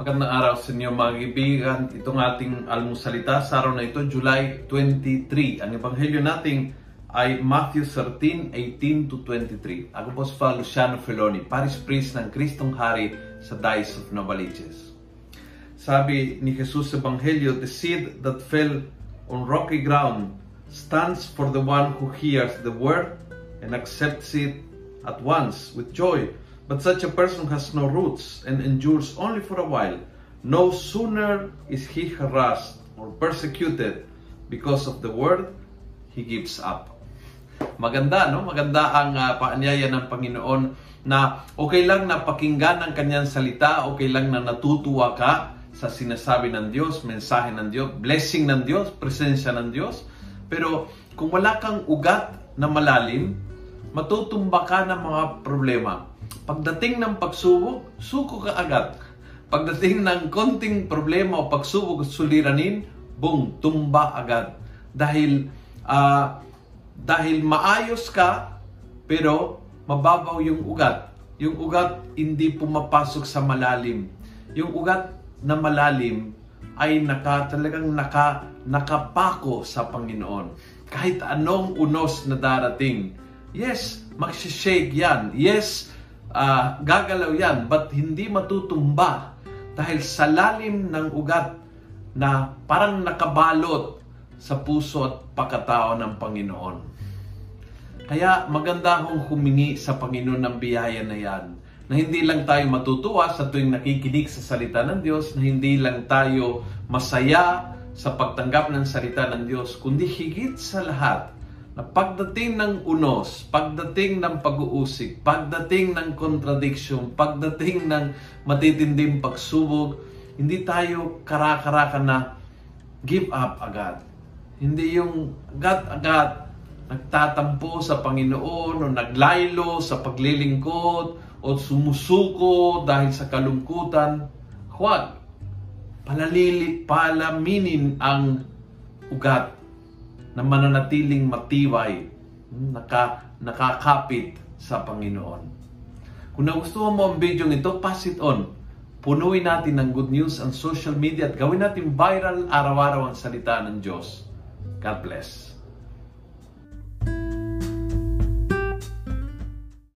Magandang araw sa inyo mga kaibigan. Itong ating almusalita sa araw na ito, July 23. Ang ebanghelyo natin ay Matthew 13, 18 to 23. Ako po si Father Luciano Feloni, Paris Priest ng Kristong Hari sa Dice of Novaliches. Sabi ni Jesus sa ebanghelyo, The seed that fell on rocky ground stands for the one who hears the word and accepts it at once with joy. But such a person has no roots and endures only for a while. No sooner is he harassed or persecuted because of the word, he gives up. Maganda, no? Maganda ang uh, paanyaya ng Panginoon na okay lang na pakinggan ang kanyang salita, okay lang na natutuwa ka sa sinasabi ng Diyos, mensahe ng Diyos, blessing ng Diyos, presensya ng Diyos. Pero kung wala kang ugat na malalim, matutumba ka ng mga problema Pagdating ng pagsubok, suko ka agad. Pagdating ng konting problema o pagsubok at suliranin, boom, tumba agad. Dahil uh, dahil maayos ka, pero mababaw yung ugat. Yung ugat hindi pumapasok sa malalim. Yung ugat na malalim ay naka, talagang naka, nakapako sa Panginoon. Kahit anong unos na darating, yes, magsishake yan. Yes, uh, gagalaw yan, but hindi matutumba dahil sa lalim ng ugat na parang nakabalot sa puso at pagkatao ng Panginoon. Kaya maganda akong humingi sa Panginoon ng biyaya na yan, na hindi lang tayo matutuwa sa tuwing nakikinig sa salita ng Diyos, na hindi lang tayo masaya sa pagtanggap ng salita ng Diyos, kundi higit sa lahat, na pagdating ng unos, pagdating ng pag-uusig, pagdating ng contradiction, pagdating ng matitinding pagsubok, hindi tayo karakaraka na give up agad. Hindi yung agad-agad nagtatampo sa Panginoon o naglaylo sa paglilingkod o sumusuko dahil sa kalungkutan. Huwag. Palalili, palaminin ang ugat na mananatiling matibay, naka, nakakapit sa Panginoon. Kung nagustuhan mo ang video ito, pass it on. Punuin natin ng good news ang social media at gawin natin viral araw-araw ang salita ng Diyos. God bless.